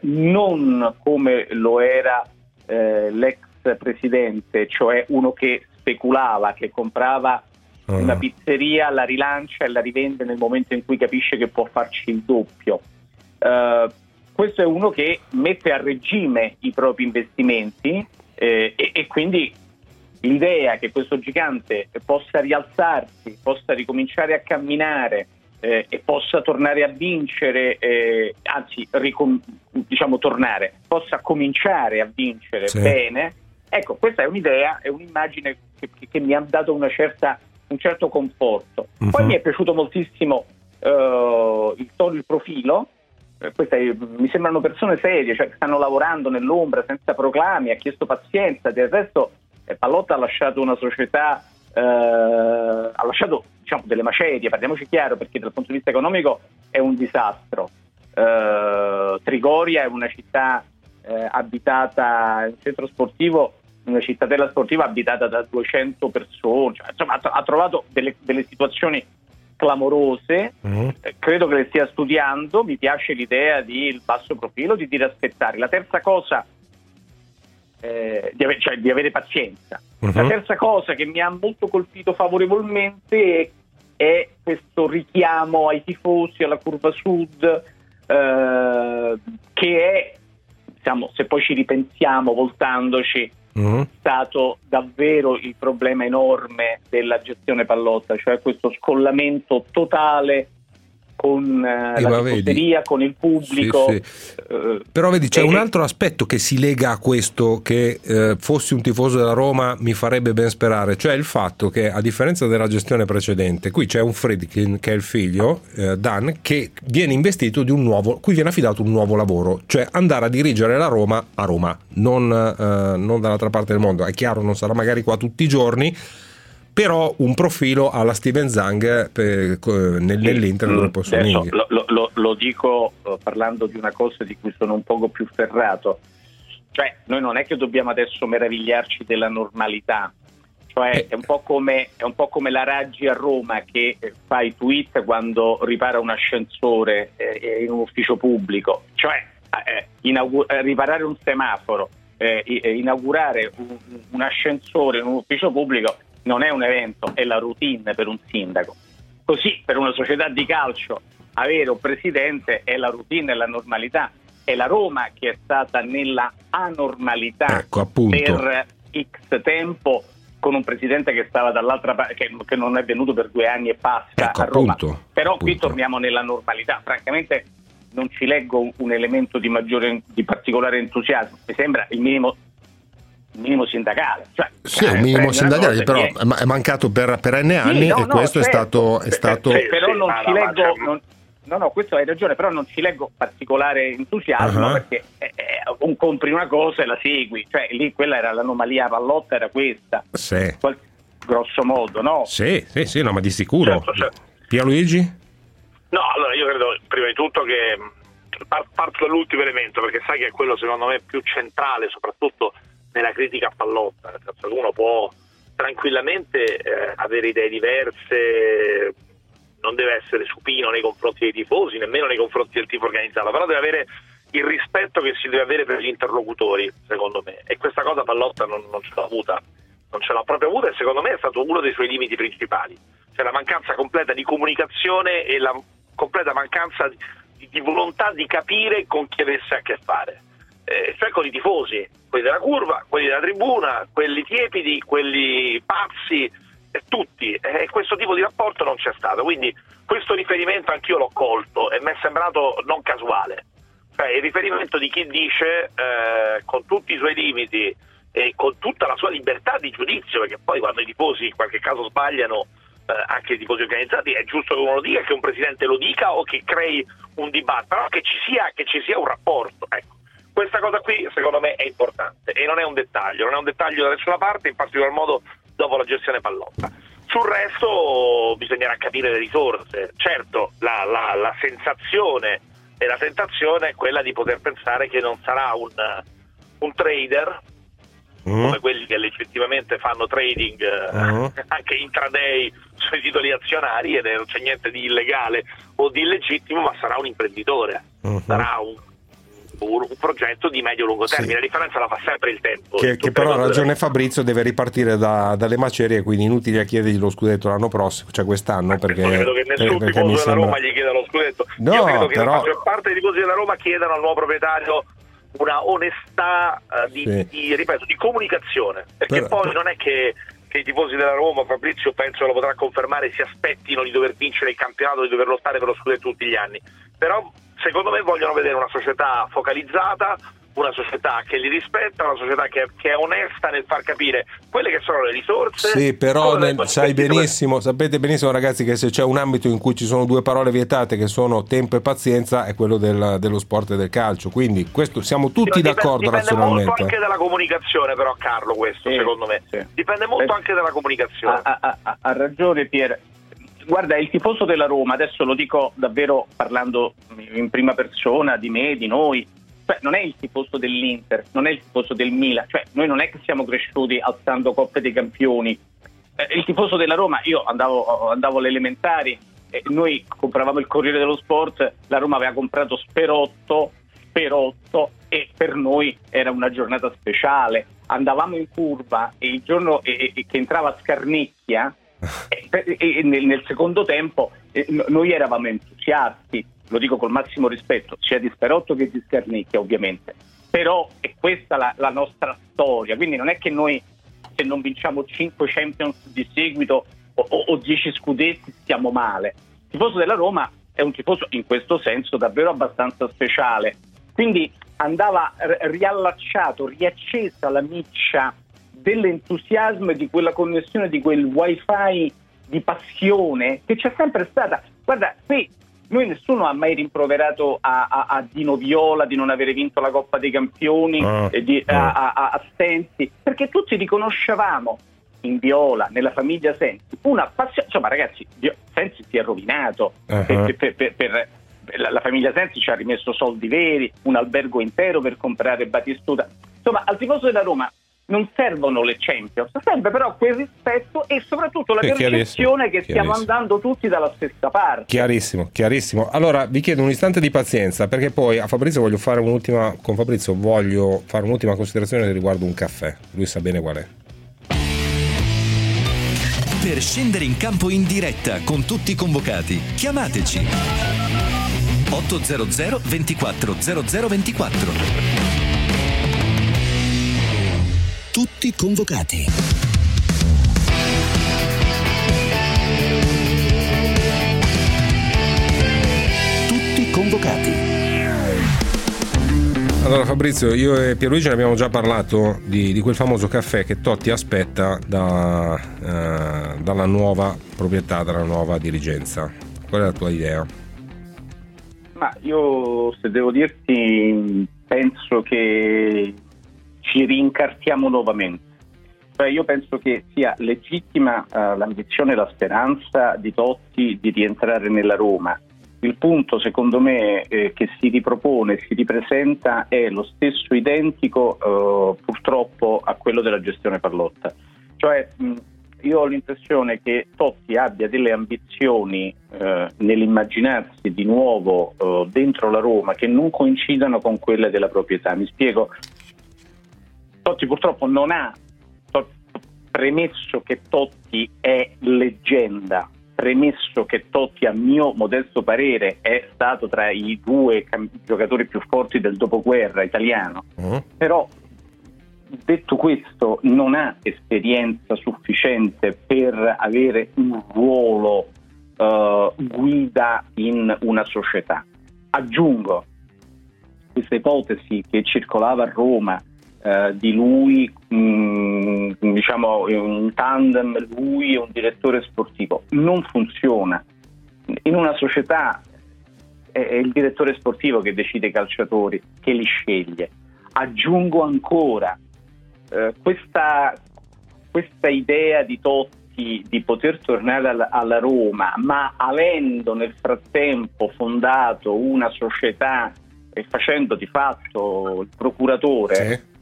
non come lo era eh, l'ex presidente, cioè uno che speculava, che comprava uh. una pizzeria, la rilancia e la rivende nel momento in cui capisce che può farci il doppio. Uh, questo è uno che mette a regime i propri investimenti eh, e, e, quindi l'idea che questo gigante possa rialzarsi, possa ricominciare a camminare eh, e possa tornare a vincere, eh, anzi ricom- diciamo tornare, possa cominciare a vincere sì. bene, ecco questa è un'idea, è un'immagine che, che mi ha dato certa, un certo conforto. Uh-huh. Poi mi è piaciuto moltissimo uh, il tono, il profilo, eh, queste mi sembrano persone serie, cioè che stanno lavorando nell'ombra senza proclami, ha chiesto pazienza, del resto eh, Pallotta ha lasciato una società, eh, ha lasciato diciamo, delle macerie, parliamoci chiaro, perché dal punto di vista economico è un disastro. Eh, Trigoria è una città eh, abitata, un centro sportivo, una cittadella sportiva abitata da 200 persone, cioè, insomma ha, trovato delle, delle situazioni clamorose, mm. eh, credo che le stia studiando, mi piace l'idea di basso profilo, di dire aspettare. La terza cosa, eh, di, ave- cioè di, avere pazienza. Uh-huh. La terza cosa che mi ha molto colpito favorevolmente è, è questo richiamo ai tifosi, alla curva sud, eh, che è, diciamo, se poi ci ripensiamo voltandoci, mm-hmm. stato davvero il problema enorme della gestione pallotta, cioè questo scollamento totale con eh, la tifoseria, con il pubblico. Sì, sì. Eh, Però vedi, c'è e... un altro aspetto che si lega a questo, che eh, fossi un tifoso della Roma mi farebbe ben sperare, cioè il fatto che a differenza della gestione precedente, qui c'è un Friedkin che è il figlio, eh, Dan, che viene investito di un nuovo, cui viene affidato un nuovo lavoro, cioè andare a dirigere la Roma a Roma, non, eh, non dall'altra parte del mondo. È chiaro, non sarà magari qua tutti i giorni, però un profilo alla Steven Zang per, nell'Inter mm, lo, lo, lo, dico uh, parlando di una cosa di cui sono un poco più ferrato cioè noi non è che dobbiamo adesso meravigliarci della normalità Cioè Eh. è, un po come, è un po' come la Raggi a Roma che eh, fa i tweet quando ripara un ascensore eh, in un ufficio pubblico. Cioè eh, inaugu- eh, riparare un semaforo, eh, eh, inaugurare un, un ascensore in un ufficio pubblico non è un evento, è la routine per un sindaco. Così per una società di calcio avere un presidente è la routine, è la normalità. È la Roma che è stata nella anormalità Ecco, appunto. per X tempo con un presidente che stava dall'altra parte, che, che non è venuto per due anni e passa Ecco, a Roma. appunto, Però qui torniamo nella normalità. Francamente non ci leggo un, elemento di maggiore di particolare entusiasmo. Mi sembra il minimo, minimo sindacale. Cioè, Sì, è un eh, minimo sindacale, però che è- è ma- è mancato per, per N anni no, e no, questo è certo. stato... È stato... Eh, però non sì, ci leggo non- no, no, questo hai ragione, però non ci leggo particolare entusiasmo Ah. perché eh, eh, un compri una cosa e la segui, cioè lì quella era l'anomalia pallotta, era questa, Sì, Qual- grosso modo, no? sì, sì, sì, no, ma di sicuro. Certo, certo. Pierluigi? No, allora io credo prima di tutto che par- parto dall'ultimo elemento perché sai che è quello secondo me più centrale soprattutto nella critica a pallotta, nel senso che uno può tranquillamente eh, avere idee diverse, non deve essere supino nei confronti dei tifosi, nemmeno nei confronti del tifo organizzato, però deve avere il rispetto che si deve avere per gli interlocutori, secondo me, e questa cosa Pallotta non, non ce l'ha avuta, non ce l'ha proprio avuta e secondo me è stato uno dei suoi limiti principali, cioè la mancanza completa di comunicazione e la completa mancanza di, di volontà di capire con chi avesse a che fare, eh, cioè con i tifosi, quelli della curva, quelli della tribuna, quelli tiepidi, quelli pazzi, eh, tutti, e questo tipo di rapporto non c'è stato, quindi questo riferimento anch'io l'ho colto e mi è sembrato non casuale, cioè il riferimento di chi dice eh, con tutti i suoi limiti e con tutta la sua libertà di giudizio, perché poi quando i tifosi in qualche caso sbagliano, eh, anche i tifosi organizzati, è giusto che uno lo dica, che un presidente lo dica o che crei un dibattito, però che ci sia, che ci sia un rapporto. Ecco. Questa cosa qui secondo me è importante e non è un dettaglio, non è un dettaglio da nessuna parte, in particolar modo dopo la gestione pallotta. Sul resto bisognerà capire le risorse. Certo, la, la- la sensazione e la tentazione è quella di poter pensare che non sarà un, un trader come quelli che legittimamente fanno trading Mhm. anche intraday sui titoli azionari e non c'è niente di illegale o di illegittimo, ma sarà un imprenditore, Mhm. sarà un, un- un progetto di medio-lungo termine. Sì. La differenza la fa sempre il tempo. Che, che però ha ragione Fabrizio, deve ripartire da- dalle macerie, quindi inutile a chiedergli lo scudetto l'anno prossimo, cioè quest'anno, perché, Io credo che nessun eh, perché tifoso della sembra... Roma gli chieda lo scudetto. No, Io credo che però- la maggior parte dei tifosi della Roma chiedano al nuovo proprietario una onestà eh, di, Sì. di- ripeto, di comunicazione. Perché Però- poi non è che, che i tifosi della Roma, Fabrizio penso lo potrà confermare, si aspettino di dover vincere il campionato, di dover lottare per lo scudetto tutti gli anni. Però secondo me vogliono vedere una società focalizzata, una società che li rispetta, una società che, che è onesta nel far capire quelle che sono le risorse. Sì, però nel- sai benissimo, sapete benissimo ragazzi che se c'è un ambito in cui ci sono due parole vietate che sono tempo e pazienza è quello del- dello sport e del calcio, quindi questo siamo tutti Dipende- d'accordo dipende molto razionalmente. anche dalla comunicazione però Carlo questo Sì, secondo me sì. dipende molto Eh, anche dalla comunicazione Ha, ha- ha- ha ragione Pier. Guarda, il tifoso della Roma, adesso lo dico davvero parlando in prima persona di me, di noi, cioè non è il tifoso dell'Inter, non è il tifoso del Milan, cioè noi non è che siamo cresciuti alzando coppe dei campioni. Eh, il tifoso della Roma, io andavo, andavo alle elementari, e noi compravamo il Corriere dello Sport, la Roma aveva comprato Sperotto, Sperotto e per noi era una giornata speciale. Andavamo in curva e il giorno e- e- che entrava Scarnicchia, e- nel, nel secondo tempo eh, no- noi eravamo entusiasti, lo dico col massimo rispetto, sia di Sperotto che di Scarnicchia ovviamente, però è questa la, la nostra storia, quindi non è che noi se non vinciamo 5 Champions di seguito o, o, o 10 scudetti stiamo male. Il tifoso della Roma è un tifoso in questo senso davvero abbastanza speciale, quindi andava r- riallacciato, riaccesa la miccia dell'entusiasmo e di quella connessione, di quel wifi di passione che c'è sempre stata. Guarda, qui noi nessuno ha mai rimproverato a, a- a Dino Viola di non avere vinto la Coppa dei Campioni, Ah, e di- a, a- a- Sensi, perché tutti riconoscevamo in Viola, nella famiglia Sensi, una passione. Insomma, ragazzi, Sensi si è rovinato Uh-huh. per- per- per- per- la, la famiglia Sensi ci ha rimesso soldi veri, un albergo intero per comprare Batistuta. Insomma, al tifoso della Roma non servono le Champions, serve però quel rispetto e soprattutto la percezione che stiamo andando tutti dalla stessa parte. Chiarissimo, chiarissimo. Allora vi chiedo un istante di pazienza perché poi a Fabrizio voglio fare un'ultima, con Fabrizio voglio fare un'ultima considerazione riguardo un caffè, lui sa bene qual è. Per scendere in campo in diretta con tutti i convocati, chiamateci 800 24 0024 tutti convocati. Tutti convocati. Allora Fabrizio, io e Pierluigi ne abbiamo già parlato di, di quel famoso caffè che Totti aspetta da, eh, dalla nuova proprietà, dalla nuova dirigenza. Qual è la tua idea? Ma io se devo dirti penso che ci rincartiamo nuovamente. Cioè io penso che sia legittima uh, l'ambizione e la speranza di Totti di rientrare nella Roma. Il punto, secondo me, eh, che si ripropone, si ripresenta è lo stesso identico uh, purtroppo a quello della gestione Pallotta. Cioè, mh, io ho l'impressione che Totti abbia delle ambizioni eh, nell'immaginarsi di nuovo eh, dentro la Roma che non coincidano con quelle della proprietà. Mi spiego, Totti purtroppo non ha, premesso che Totti è leggenda, premesso che Totti a mio modesto parere è stato tra i due giocatori più forti del dopoguerra italiano, uh-huh. però detto questo non ha esperienza sufficiente per avere un ruolo uh, guida in una società. Aggiungo questa ipotesi che circolava a Roma eh, di lui, mh, mm, diciamo un tandem, lui e un direttore sportivo. Non funziona. In una società è, è il direttore sportivo che decide i calciatori, che li sceglie. Aggiungo ancora eh, questa, questa idea di Totti di poter tornare alla, Roma, ma avendo nel frattempo fondato una società e facendo di fatto il procuratore, sì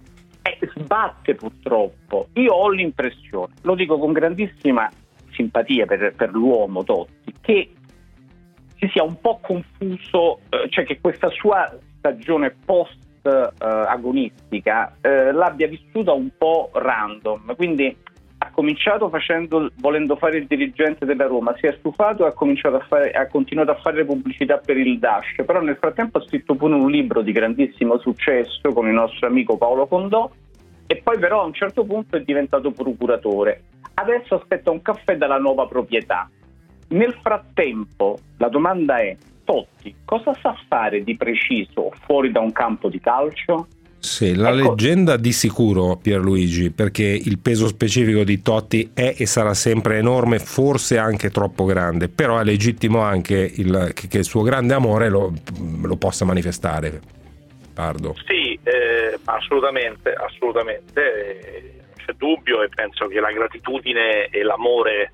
eh, sbatte purtroppo. Io ho l'impressione, lo dico con grandissima simpatia per, per l'uomo Totti, che si sia un po' confuso, eh, cioè che questa sua stagione post eh, agonistica eh, l'abbia vissuta un po' random, quindi cominciato facendo, volendo fare il dirigente della Roma, si è stufato e ha, fare, ha continuato a fare pubblicità per il Dash, però nel frattempo ha scritto pure un libro di grandissimo successo con il nostro amico Paolo Condò e poi però a un certo punto è diventato procuratore. Adesso aspetta un caffè dalla nuova proprietà. Nel frattempo la domanda è, Totti cosa sa fare di preciso fuori da un campo di calcio? Sì, la ecco. leggenda di sicuro Pierluigi, perché il peso specifico di Totti è e sarà sempre enorme, forse anche troppo grande, però è legittimo anche il, che, il suo grande amore lo, lo possa manifestare. Pardo. Sì, eh, assolutamente, assolutamente, eh, non c'è dubbio e penso che la gratitudine e l'amore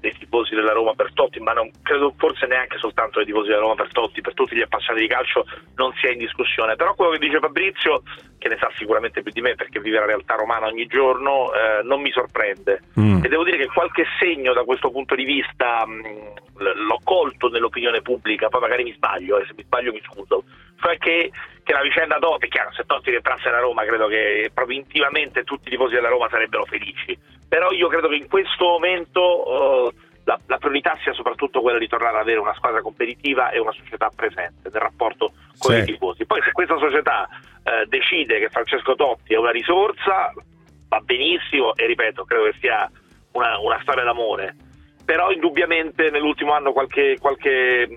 dei tifosi della Roma per Totti, ma non credo forse neanche soltanto dei tifosi della Roma per Totti, per tutti gli appassionati di calcio non sia in discussione. Però quello che dice Fabrizio, che ne sa sicuramente più di me perché vive la realtà romana ogni giorno, eh, non mi sorprende. Mm. E devo dire che qualche segno da questo punto di vista mh, mm, l'ho colto nell'opinione pubblica, poi magari mi sbaglio, e eh, se mi sbaglio mi scuso, cioè che, che la vicenda Totti, è chiaro, se Totti rientrasse alla Roma credo che proprio intimamente tutti i tifosi della Roma sarebbero felici però io credo che in questo momento uh, la, la, priorità sia soprattutto quella di tornare ad avere una squadra competitiva e una società presente nel rapporto con sì. i tifosi. Poi se questa società uh, decide che Francesco Totti è una risorsa, va benissimo e ripeto, credo che sia una, una storia d'amore. Però indubbiamente nell'ultimo anno qualche, qualche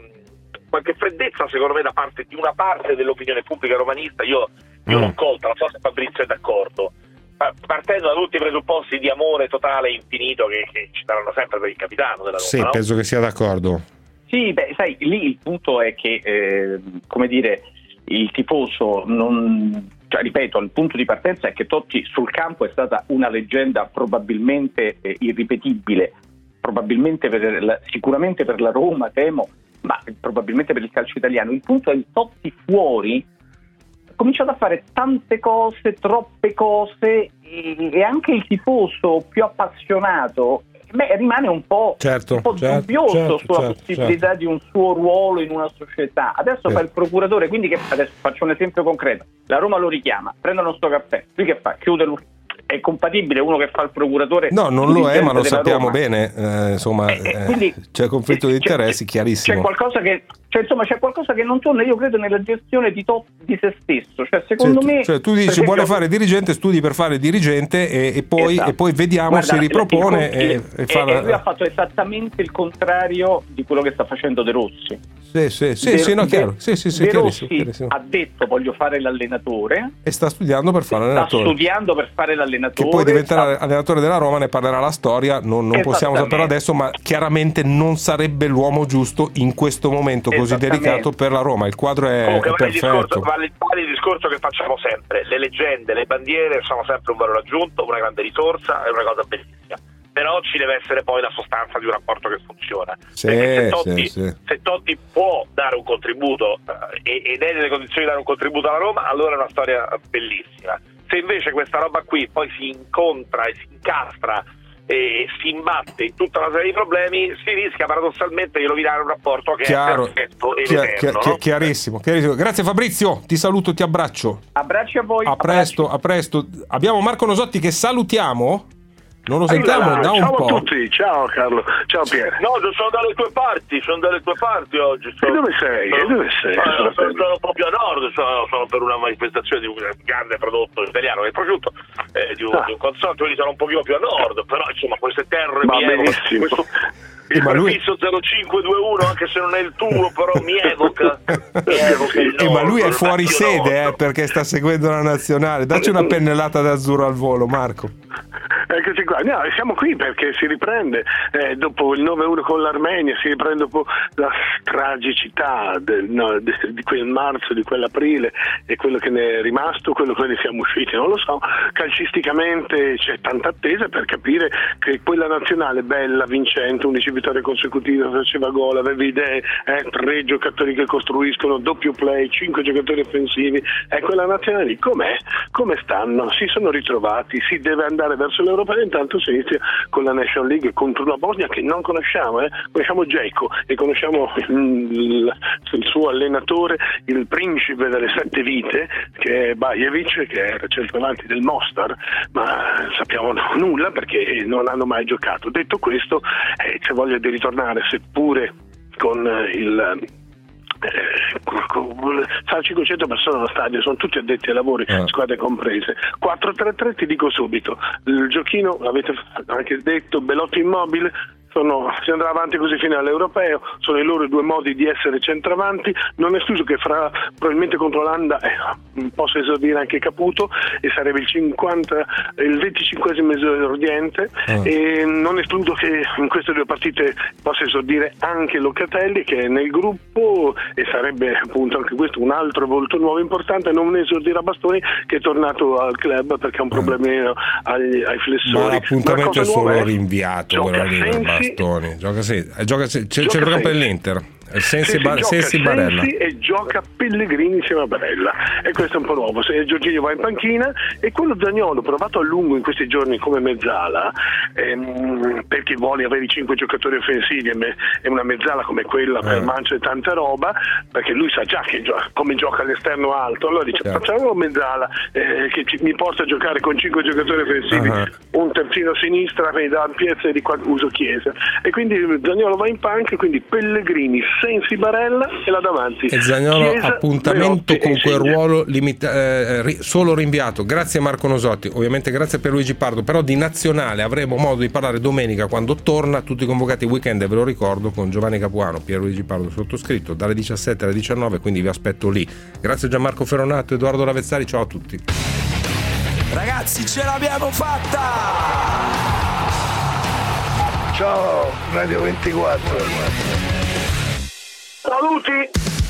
qualche freddezza secondo me da parte di una parte dell'opinione pubblica romanista io, io mm. l'ho colta, non so se Fabrizio è d'accordo partendo da tutti i presupposti di amore totale e infinito che, che ci saranno sempre per il capitano della Roma. Sì, no? penso che sia d'accordo. Sì, beh, sai, lì il punto è che, eh, come dire, il tifoso non, cioè, ripeto, il punto di partenza è che Totti sul campo è stata una leggenda probabilmente eh, irripetibile, probabilmente per la, sicuramente per la Roma, temo, ma probabilmente per il calcio italiano. Il punto è il Totti fuori cominciato a fare tante cose, troppe cose e, e anche il tifoso più appassionato beh, rimane un po', certo, un po certo, dubbioso certo, sulla certo, possibilità certo. di un suo ruolo in una società. Adesso fa il procuratore, quindi che adesso faccio un esempio concreto. La Roma lo richiama, prendono sto caffè, lui che fa? Chiude l'ufficio. È compatibile uno che fa il procuratore? No, non lo è, ma lo sappiamo Roma? bene. eh, insomma, eh, quindi- c'è conflitto di c'è- interessi C'è chiarissimo. qualcosa che, cioè, insomma, c'è qualcosa che non torna, io credo, nella gestione di, to- di se stesso. Cioè, secondo Cioè, me. cioè, tu dici esempio- vuole fare dirigente, studi per fare dirigente e, e poi, Esatto. e poi vediamo Guarda, se ripropone il- e, e fa e lui ha la... fatto esattamente il contrario di quello che sta facendo De Rossi. Sì, sì, sì, De- sì, no, chiaro. Sì, sì, sì, De Rossi chiarissimo. ha detto voglio fare l'allenatore, E sta studiando per fare sta allenatore. studiando per fare Che l'allenatore. poi diventerà sta- allenatore della Roma, ne parlerà la storia, non, non possiamo saperlo adesso, ma chiaramente non sarebbe l'uomo giusto in questo momento così delicato per la Roma. Il quadro è, Comunque è vale il, discorso, vale, vale il discorso che facciamo sempre, le leggende, le bandiere sono sempre un valore aggiunto, una grande risorsa, è una cosa bellissima. Però ci deve essere poi la sostanza di un rapporto che funziona. Sì, Perché se sì, Totti, sì. se Totti può dare un contributo eh, ed è nelle condizioni di dare un contributo alla Roma, allora è una storia bellissima. Se invece questa roba qui poi si incontra e si incastra e si imbatte in tutta una serie di problemi, si rischia paradossalmente di rovinare un rapporto che Chiaro, è perfetto e Chia- eterno. chia- no? chiarissimo, chiarissimo. Grazie Fabrizio, ti saluto, ti abbraccio. Abbracci a voi. A presto, a presto. Abbiamo Marco Nosotti che salutiamo. Non lo sentiamo Allora, da un ciao po'. a tutti, ciao Carlo, ciao Pier. No, io sono dalle tue parti, sono dalle tue parti oggi. E dove sei? E dove sei? Sono, sono, sono proprio a nord, sono, sono per una manifestazione di un grande prodotto italiano che è prosciutto, eh, di, un, Ah. di un consortio, quindi sono un pochino più a nord, però insomma queste terre Va mi evoca- benissimo. questo, Eh, il ma lui- prefisso 0521, anche se non è il tuo, però mi evoca. mi evoca il Eh, ma lui è nord, fuori sede nord. eh, perché sta seguendo la nazionale. Dacci una pennellata d'azzurro al volo, Marco. Eccoci qua, no, siamo qui perché si riprende eh, dopo il 9-1 con l'Armenia, si riprende dopo la tragicità del, no, di quel marzo, di quell'aprile e quello che ne è rimasto, quello che ne siamo usciti, non lo so. Calcisticamente c'è tanta attesa per capire che quella nazionale bella, vincente, 11 vittorie consecutive, faceva gol, aveva idee, eh, tre giocatori che costruiscono, doppio play, cinque giocatori offensivi, e quella nazionale lì com'è? Come stanno? Si sono ritrovati, si deve andare verso l'Europa e intanto si inizia con la Nation League contro una Bosnia che non conosciamo, eh? conosciamo Dzeko e conosciamo il, il suo allenatore, il principe delle sette vite, che è Bajevic, che era centravanti del Mostar, ma sappiamo nulla perché non hanno mai giocato. Detto questo, eh, c'è voglia di ritornare, seppure con il eh, sa 500 persone allo stadio, sono tutti addetti ai lavori, Eh. squadre comprese. 4-3-3 ti dico subito, il giochino l'avete anche detto, Belotti immobile. Sono, si andrà avanti così fino all'europeo, sono i loro due modi di essere centravanti, non è escluso che fra probabilmente contro l'Olanda eh, possa esordire anche Caputo e sarebbe il 50 il 25 esordiente. Ah. e non escludo che in queste due partite possa esordire anche Locatelli che è nel gruppo e sarebbe appunto anche questo un altro volto nuovo importante. Non esordirà Bastoni che è tornato al club perché ha un problemino agli- ai Ma flessori. L'appuntamento cosa è solo rinviato gioca bastoni. Gioca sì, eh, gioca sì, c'è, il Gioca campo Sensi. Sensi, Sì, sì, Ba- gioca Sensi Barella. Sensi e gioca Pellegrini insieme a Barella e questo è un po' nuovo se Giorginio va in panchina e quello Zagnolo provato a lungo in questi giorni come mezzala ehm, perché vuole avere i cinque giocatori offensivi e, me- e una mezzala come quella per Eh. Mancia e tanta roba perché lui sa già che gio- come gioca all'esterno alto allora dice Certo. facciamo una mezzala eh, che ci- mi porta a giocare con cinque giocatori offensivi Ah. un terzino a sinistra mi dà piezza e di qua uso Chiesa e quindi Zagnolo va in panca quindi Pellegrini, Sensi, Barella e là davanti E Zagnolo Chiesa, appuntamento Belotti con quel ruolo limita- eh, ri- solo rinviato. Grazie Marco Nosotti, ovviamente grazie per Luigi Pardo, però di nazionale avremo modo di parlare domenica quando torna, tutti convocati weekend, e ve lo ricordo, con Giovanni Capuano, Pierluigi Pardo sottoscritto, dalle 17 alle 19, quindi vi aspetto lì. Grazie Gianmarco Ferronato, Edoardo Lavezzari, ciao a tutti. Ragazzi, ce l'abbiamo fatta! Ciao Radio 24. Saluti!